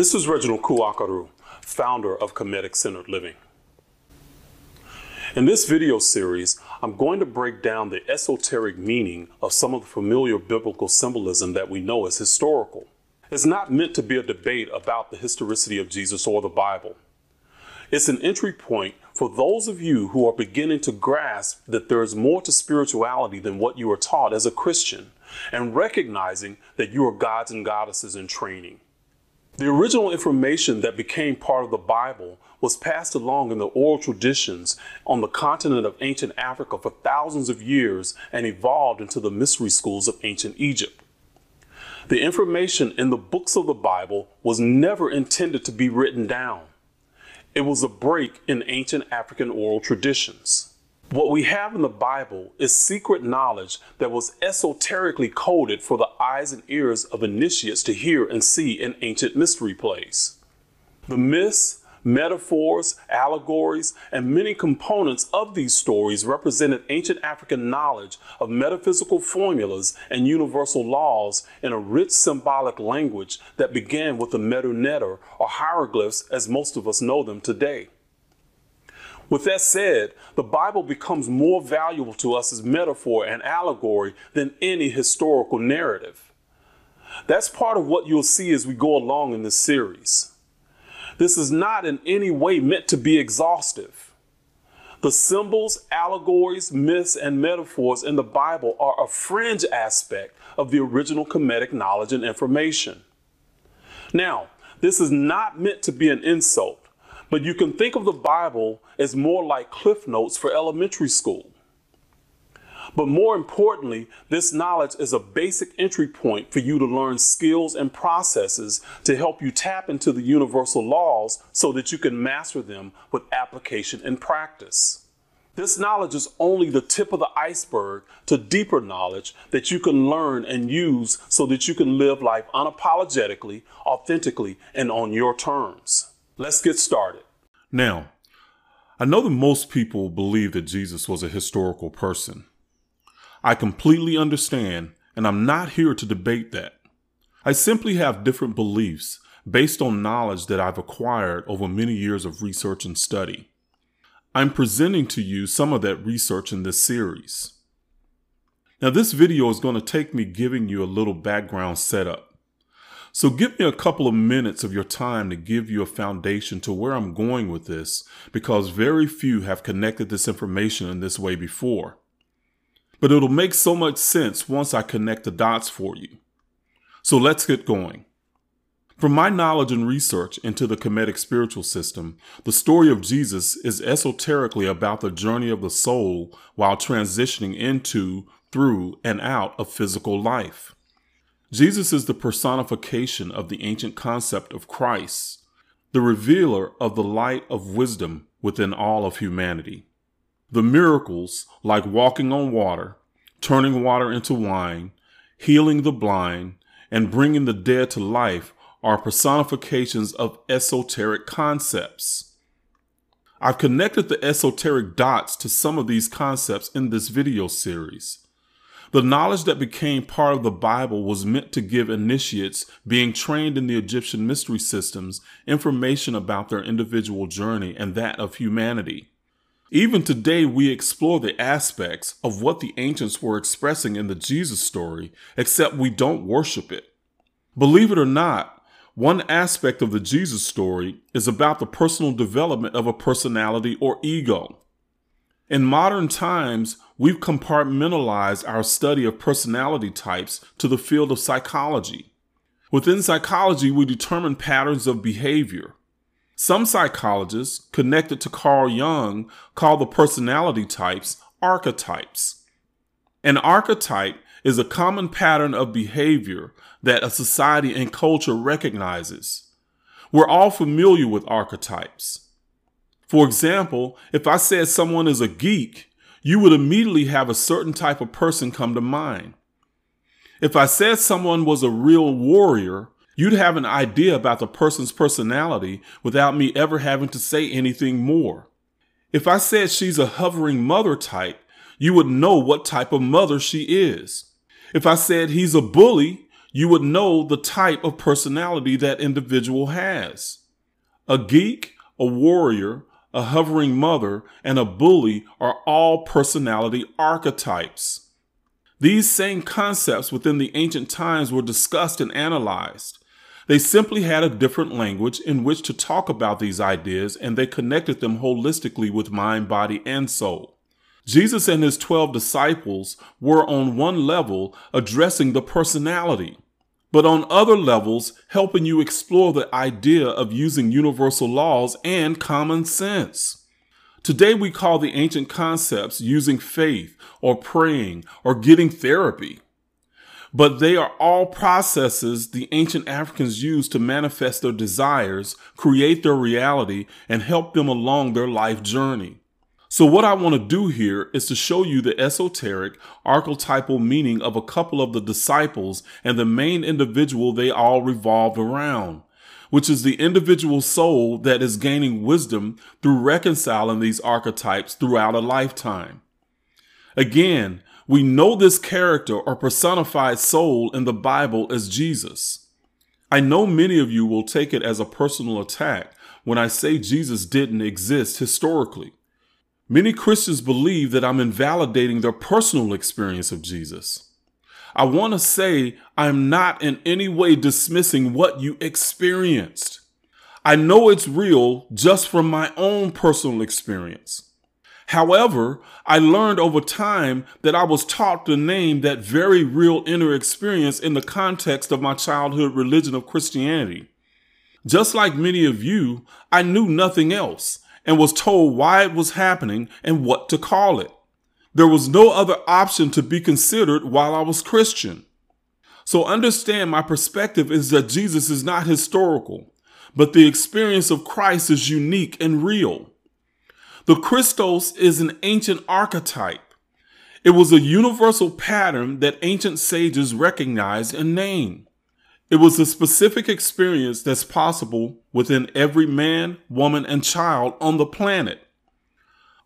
This is Reginald Kuakaru, founder of Kemetic Centered Living. In this video series, I'm going to break down the esoteric meaning of some of the familiar biblical symbolism that we know as historical. It's not meant to be a debate about the historicity of Jesus or the Bible. It's an entry point for those of you who are beginning to grasp that there is more to spirituality than what you are taught as a Christian and recognizing that you are gods and goddesses in training. The original information that became part of the Bible was passed along in the oral traditions on the continent of ancient Africa for thousands of years and evolved into the mystery schools of ancient Egypt. The information in the books of the Bible was never intended to be written down. It was a break in ancient African oral traditions. What we have in the Bible is secret knowledge that was esoterically coded for the eyes and ears of initiates to hear and see in ancient mystery plays. The myths, metaphors, allegories, and many components of these stories represented ancient African knowledge of metaphysical formulas and universal laws in a rich symbolic language that began with the Medu Neter or hieroglyphs as most of us know them today. With that said, the Bible becomes more valuable to us as metaphor and allegory than any historical narrative. That's part of what you'll see as we go along in this series. This is not in any way meant to be exhaustive. The symbols, allegories, myths, and metaphors in the Bible are a fringe aspect of the original Kemetic knowledge and information. Now, this is not meant to be an insult. But you can think of the Bible as more like cliff notes for elementary school. But more importantly, this knowledge is a basic entry point for you to learn skills and processes to help you tap into the universal laws so that you can master them with application and practice. This knowledge is only the tip of the iceberg to deeper knowledge that you can learn and use so that you can live life unapologetically, authentically, and on your terms. Let's get started. Now, I know that most people believe that Jesus was a historical person. I completely understand, and I'm not here to debate that. I simply have different beliefs based on knowledge that I've acquired over many years of research and study. I'm presenting to you some of that research in this series. Now, this video is going to take me giving you a little background setup. So give me a couple of minutes of your time to give you a foundation to where I'm going with this, because very few have connected this information in this way before. But it'll make so much sense once I connect the dots for you. So let's get going. From my knowledge and research into the Kemetic spiritual system, the story of Jesus is esoterically about the journey of the soul while transitioning into, through, and out of physical life. Jesus is the personification of the ancient concept of Christ, the revealer of the light of wisdom within all of humanity. The miracles, like walking on water, turning water into wine, healing the blind, and bringing the dead to life, are personifications of esoteric concepts. I've connected the esoteric dots to some of these concepts in this video series. The knowledge that became part of the Bible was meant to give initiates being trained in the Egyptian mystery systems information about their individual journey and that of humanity. Even today, we explore the aspects of what the ancients were expressing in the Jesus story, except we don't worship it. Believe it or not, one aspect of the Jesus story is about the personal development of a personality or ego. In modern times, we've compartmentalized our study of personality types to the field of psychology. Within psychology, we determine patterns of behavior. Some psychologists, connected to Carl Jung, call the personality types archetypes. An archetype is a common pattern of behavior that a society and culture recognizes. We're all familiar with archetypes. For example, if I said someone is a geek, you would immediately have a certain type of person come to mind. If I said someone was a real warrior, you'd have an idea about the person's personality without me ever having to say anything more. If I said she's a hovering mother type, you would know what type of mother she is. If I said he's a bully, you would know the type of personality that individual has. A geek, a warrior, a hovering mother, and a bully are all personality archetypes. These same concepts within the ancient times were discussed and analyzed. They simply had a different language in which to talk about these ideas and they connected them holistically with mind, body, and soul. Jesus and his 12 disciples were on one level addressing the personality, but on other levels helping you explore the idea of using universal laws and common sense. Today we call the ancient concepts using faith or praying or getting therapy but they are all processes the ancient Africans used to manifest their desires, create their reality, and help them along their life journey. So what I want to do here is to show you the esoteric, archetypal meaning of a couple of the disciples and the main individual they all revolved around, which is the individual soul that is gaining wisdom through reconciling these archetypes throughout a lifetime. Again, we know this character or personified soul in the Bible as Jesus. I know many of you will take it as a personal attack when I say Jesus didn't exist historically. Many Christians believe that I'm invalidating their personal experience of Jesus. I want to say I'm not in any way dismissing what you experienced. I know it's real just from my own personal experience. However, I learned over time that I was taught to name that very real inner experience in the context of my childhood religion of Christianity. Just like many of you, I knew nothing else and was told why it was happening and what to call it. There was no other option to be considered while I was Christian. So understand my perspective is that Jesus is not historical, but the experience of Christ is unique and real. The Christos is an ancient archetype. It was a universal pattern that ancient sages recognized and named. It was a specific experience that's possible within every man, woman, and child on the planet.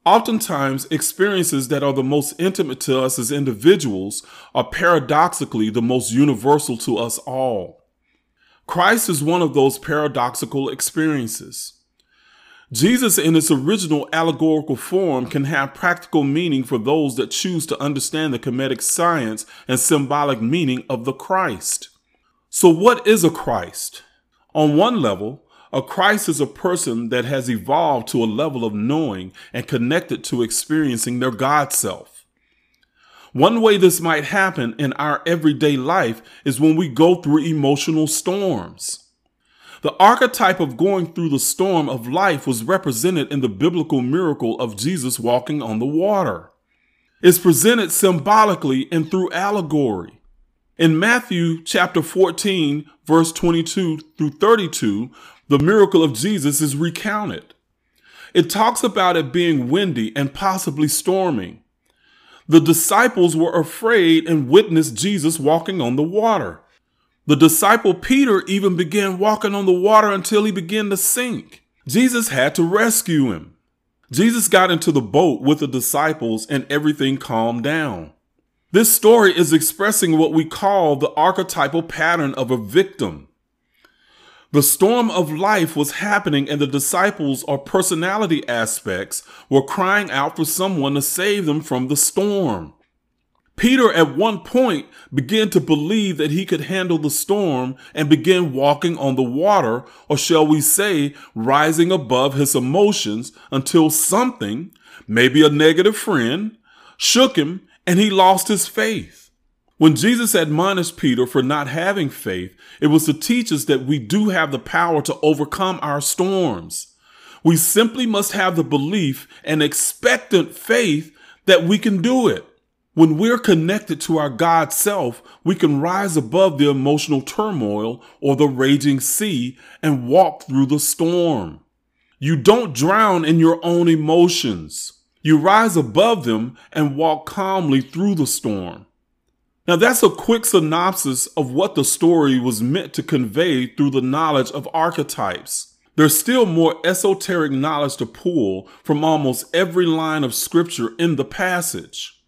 Oftentimes, experiences that are the most intimate to us as individuals are paradoxically the most universal to us all. Christ is one of those paradoxical experiences. Jesus, in its original allegorical form, can have practical meaning for those that choose to understand the Kemetic science and symbolic meaning of the Christ. So, what is a Christ? On one level, a Christ is a person that has evolved to a level of knowing and connected to experiencing their God self. One way this might happen in our everyday life is when we go through emotional storms. The archetype of going through the storm of life was represented in the biblical miracle of Jesus walking on the water. It's presented symbolically and through allegory. In Matthew chapter 14, verse 22 through 32, the miracle of Jesus is recounted. It talks about it being windy and possibly storming. The disciples were afraid and witnessed Jesus walking on the water. The disciple Peter even began walking on the water until he began to sink. Jesus had to rescue him. Jesus got into the boat with the disciples and everything calmed down. This story is expressing what we call the archetypal pattern of a victim. The storm of life was happening and the disciples or personality aspects were crying out for someone to save them from the storm. Peter at one point began to believe that he could handle the storm and began walking on the water, or shall we say, rising above his emotions until something, maybe a negative friend, shook him and he lost his faith. When Jesus admonished Peter for not having faith, it was to teach us that we do have the power to overcome our storms. We simply must have the belief and expectant faith that we can do it. When we're connected to our God self, we can rise above the emotional turmoil or the raging sea and walk through the storm. You don't drown in your own emotions. You rise above them and walk calmly through the storm. Now that's a quick synopsis of what the story was meant to convey through the knowledge of archetypes. There's still more esoteric knowledge to pull from almost every line of scripture in the passage.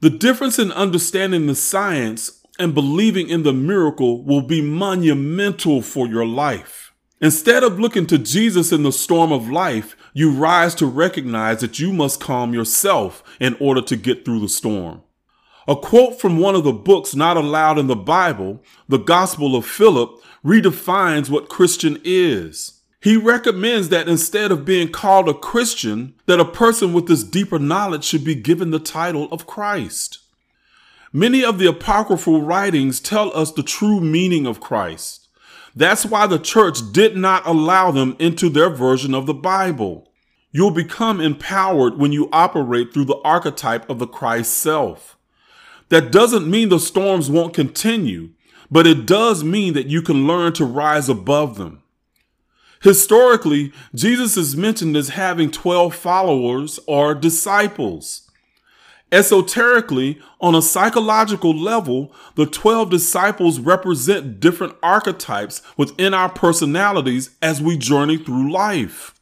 The difference in understanding the science and believing in the miracle will be monumental for your life. Instead of looking to Jesus in the storm of life, you rise to recognize that you must calm yourself in order to get through the storm. A quote from one of the books not allowed in the Bible, the Gospel of Philip, redefines what Christian is. He recommends that instead of being called a Christian, that a person with this deeper knowledge should be given the title of Christ. Many of the apocryphal writings tell us the true meaning of Christ. That's why the church did not allow them into their version of the Bible. You'll become empowered when you operate through the archetype of the Christ self. That doesn't mean the storms won't continue, but it does mean that you can learn to rise above them. Historically, Jesus is mentioned as having 12 followers or disciples. Esoterically, on a psychological level, the 12 disciples represent different archetypes within our personalities as we journey through life.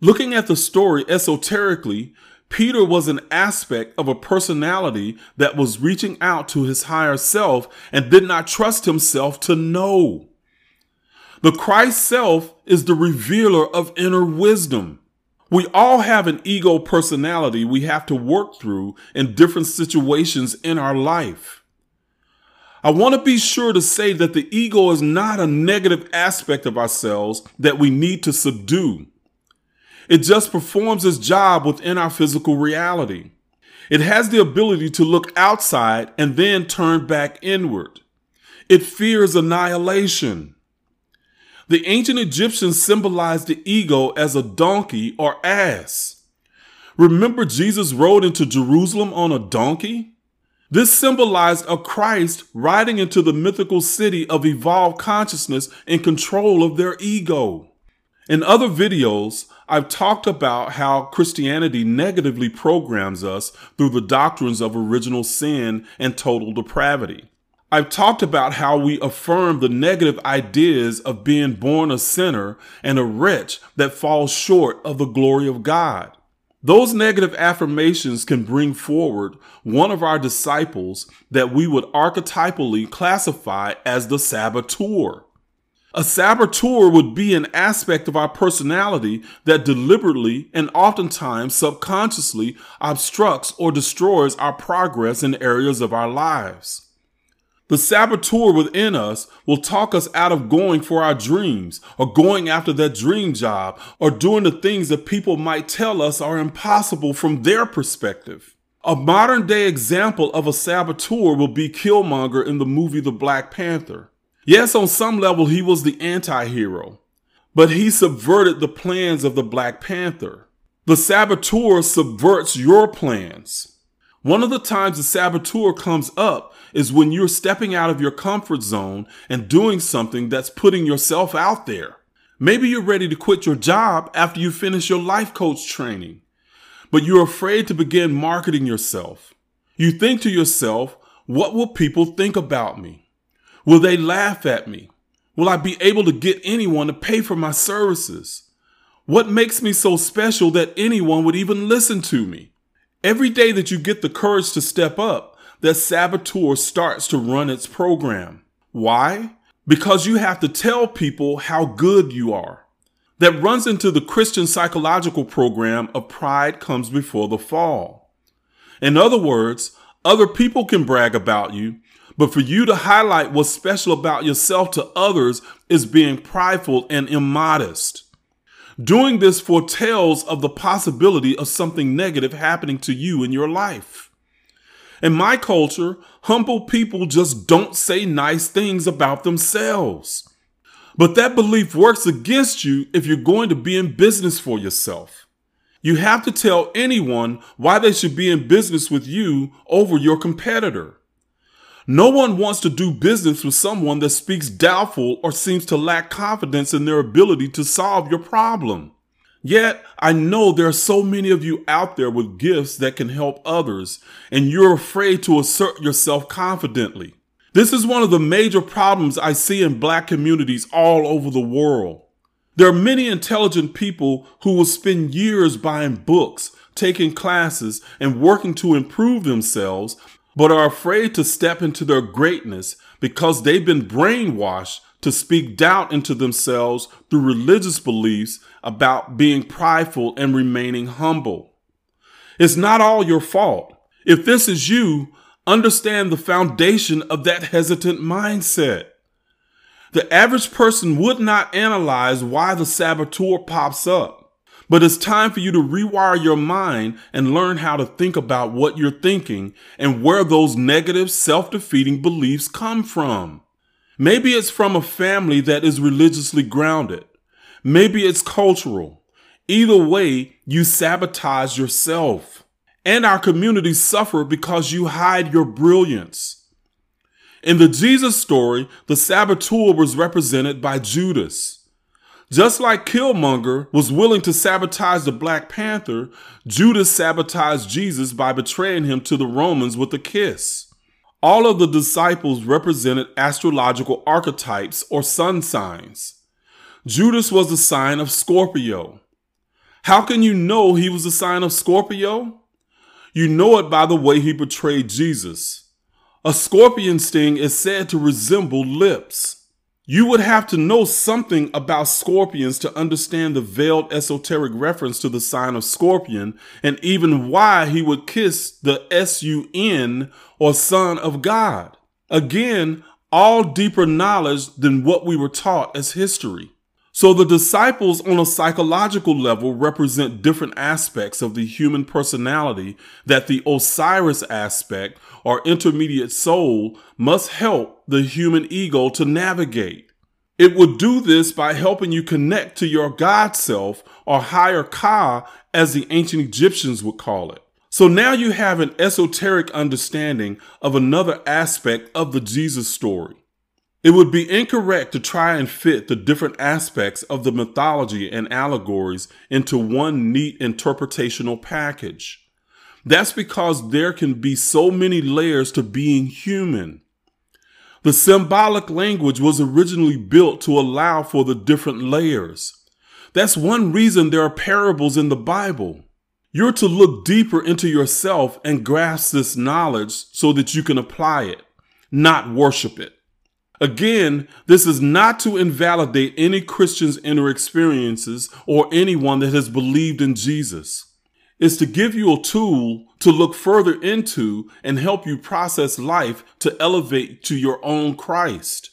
Looking at the story esoterically, Peter was an aspect of a personality that was reaching out to his higher self and did not trust himself to know. The Christ self is the revealer of inner wisdom. We all have an ego personality we have to work through in different situations in our life. I want to be sure to say that the ego is not a negative aspect of ourselves that we need to subdue. It just performs its job within our physical reality. It has the ability to look outside and then turn back inward. It fears annihilation. The ancient Egyptians symbolized the ego as a donkey or ass. Remember, Jesus rode into Jerusalem on a donkey? This symbolized a Christ riding into the mythical city of evolved consciousness in control of their ego. In other videos, I've talked about how Christianity negatively programs us through the doctrines of original sin and total depravity. I've talked about how we affirm the negative ideas of being born a sinner and a wretch that falls short of the glory of God. Those negative affirmations can bring forward one of our disciples that we would archetypally classify as the saboteur. A saboteur would be an aspect of our personality that deliberately and oftentimes subconsciously obstructs or destroys our progress in areas of our lives. The saboteur within us will talk us out of going for our dreams or going after that dream job or doing the things that people might tell us are impossible from their perspective. A modern day example of a saboteur will be Killmonger in the movie The Black Panther. Yes, on some level, he was the anti hero, but he subverted the plans of the Black Panther. The saboteur subverts your plans. One of the times the saboteur comes up is when you're stepping out of your comfort zone and doing something that's putting yourself out there. Maybe you're ready to quit your job after you finish your life coach training, but you're afraid to begin marketing yourself. You think to yourself, what will people think about me? Will they laugh at me? Will I be able to get anyone to pay for my services? What makes me so special that anyone would even listen to me? Every day that you get the courage to step up, that saboteur starts to run its program. Why? Because you have to tell people how good you are. That runs into the Christian psychological program of pride comes before the fall. In other words, other people can brag about you, but for you to highlight what's special about yourself to others is being prideful and immodest. Doing this foretells of the possibility of something negative happening to you in your life. In my culture, humble people just don't say nice things about themselves. But that belief works against you if you're going to be in business for yourself. You have to tell anyone why they should be in business with you over your competitor. No one wants to do business with someone that speaks doubtful or seems to lack confidence in their ability to solve your problem. Yet, I know there are so many of you out there with gifts that can help others, and you're afraid to assert yourself confidently. This is one of the major problems I see in black communities all over the world. There are many intelligent people who will spend years buying books, taking classes, and working to improve themselves, but are afraid to step into their greatness because they've been brainwashed to speak doubt into themselves through religious beliefs about being prideful and remaining humble. It's not all your fault. If this is you, understand the foundation of that hesitant mindset. The average person would not analyze why the saboteur pops up. But it's time for you to rewire your mind and learn how to think about what you're thinking and where those negative, self defeating beliefs come from. Maybe it's from a family that is religiously grounded. Maybe it's cultural. Either way, you sabotage yourself. And our communities suffer because you hide your brilliance. In the Jesus story, the saboteur was represented by Judas. Just like Killmonger was willing to sabotage the Black Panther, Judas sabotaged Jesus by betraying him to the Romans with a kiss. All of the disciples represented astrological archetypes or sun signs. Judas was the sign of Scorpio. How can you know he was the sign of Scorpio? You know it by the way he betrayed Jesus. A scorpion sting is said to resemble lips. You would have to know something about scorpions to understand the veiled esoteric reference to the sign of scorpion and even why he would kiss the S-U-N or son of God. Again, all deeper knowledge than what we were taught as history. So the disciples on a psychological level represent different aspects of the human personality that the Osiris aspect or intermediate soul must help the human ego to navigate. It will do this by helping you connect to your God self or higher Ka as the ancient Egyptians would call it. So now you have an esoteric understanding of another aspect of the Jesus story. It would be incorrect to try and fit the different aspects of the mythology and allegories into one neat interpretational package. That's because there can be so many layers to being human. The symbolic language was originally built to allow for the different layers. That's one reason there are parables in the Bible. You're to look deeper into yourself and grasp this knowledge so that you can apply it, not worship it. Again, this is not to invalidate any Christian's inner experiences or anyone that has believed in Jesus It's to give you a tool to look further into and help you process life to elevate to your own Christ.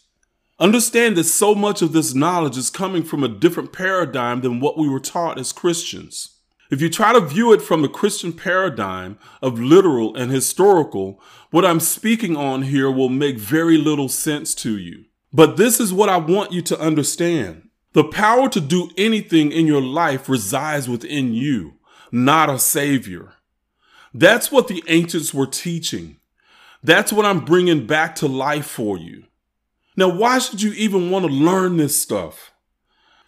Understand that so much of this knowledge is coming from a different paradigm than what we were taught as Christians. If you try to view it from the Christian paradigm of literal and historical, what I'm speaking on here will make very little sense to you. But this is what I want you to understand. The power to do anything in your life resides within you not a savior. That's what the ancients were teaching. That's what I'm bringing back to life for you. Now, why should you even want to learn this stuff?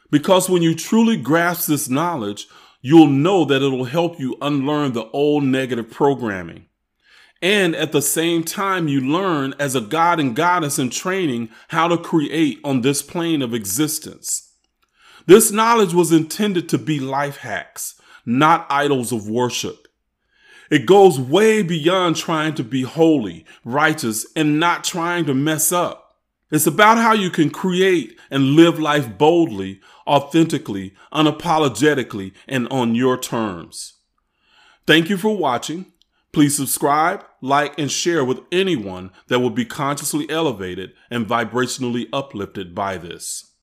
Because when you truly grasp this knowledge, you'll know that it'll help you unlearn the old negative programming. And at the same time, you learn as a god and goddess in training how to create on this plane of existence. This knowledge was intended to be life hacks, not idols of worship. It goes way beyond trying to be holy, righteous, and not trying to mess up. It's about how you can create and live life boldly, authentically, unapologetically, and on your terms. Thank you for watching. Please subscribe, like, and share with anyone that will be consciously elevated and vibrationally uplifted by this.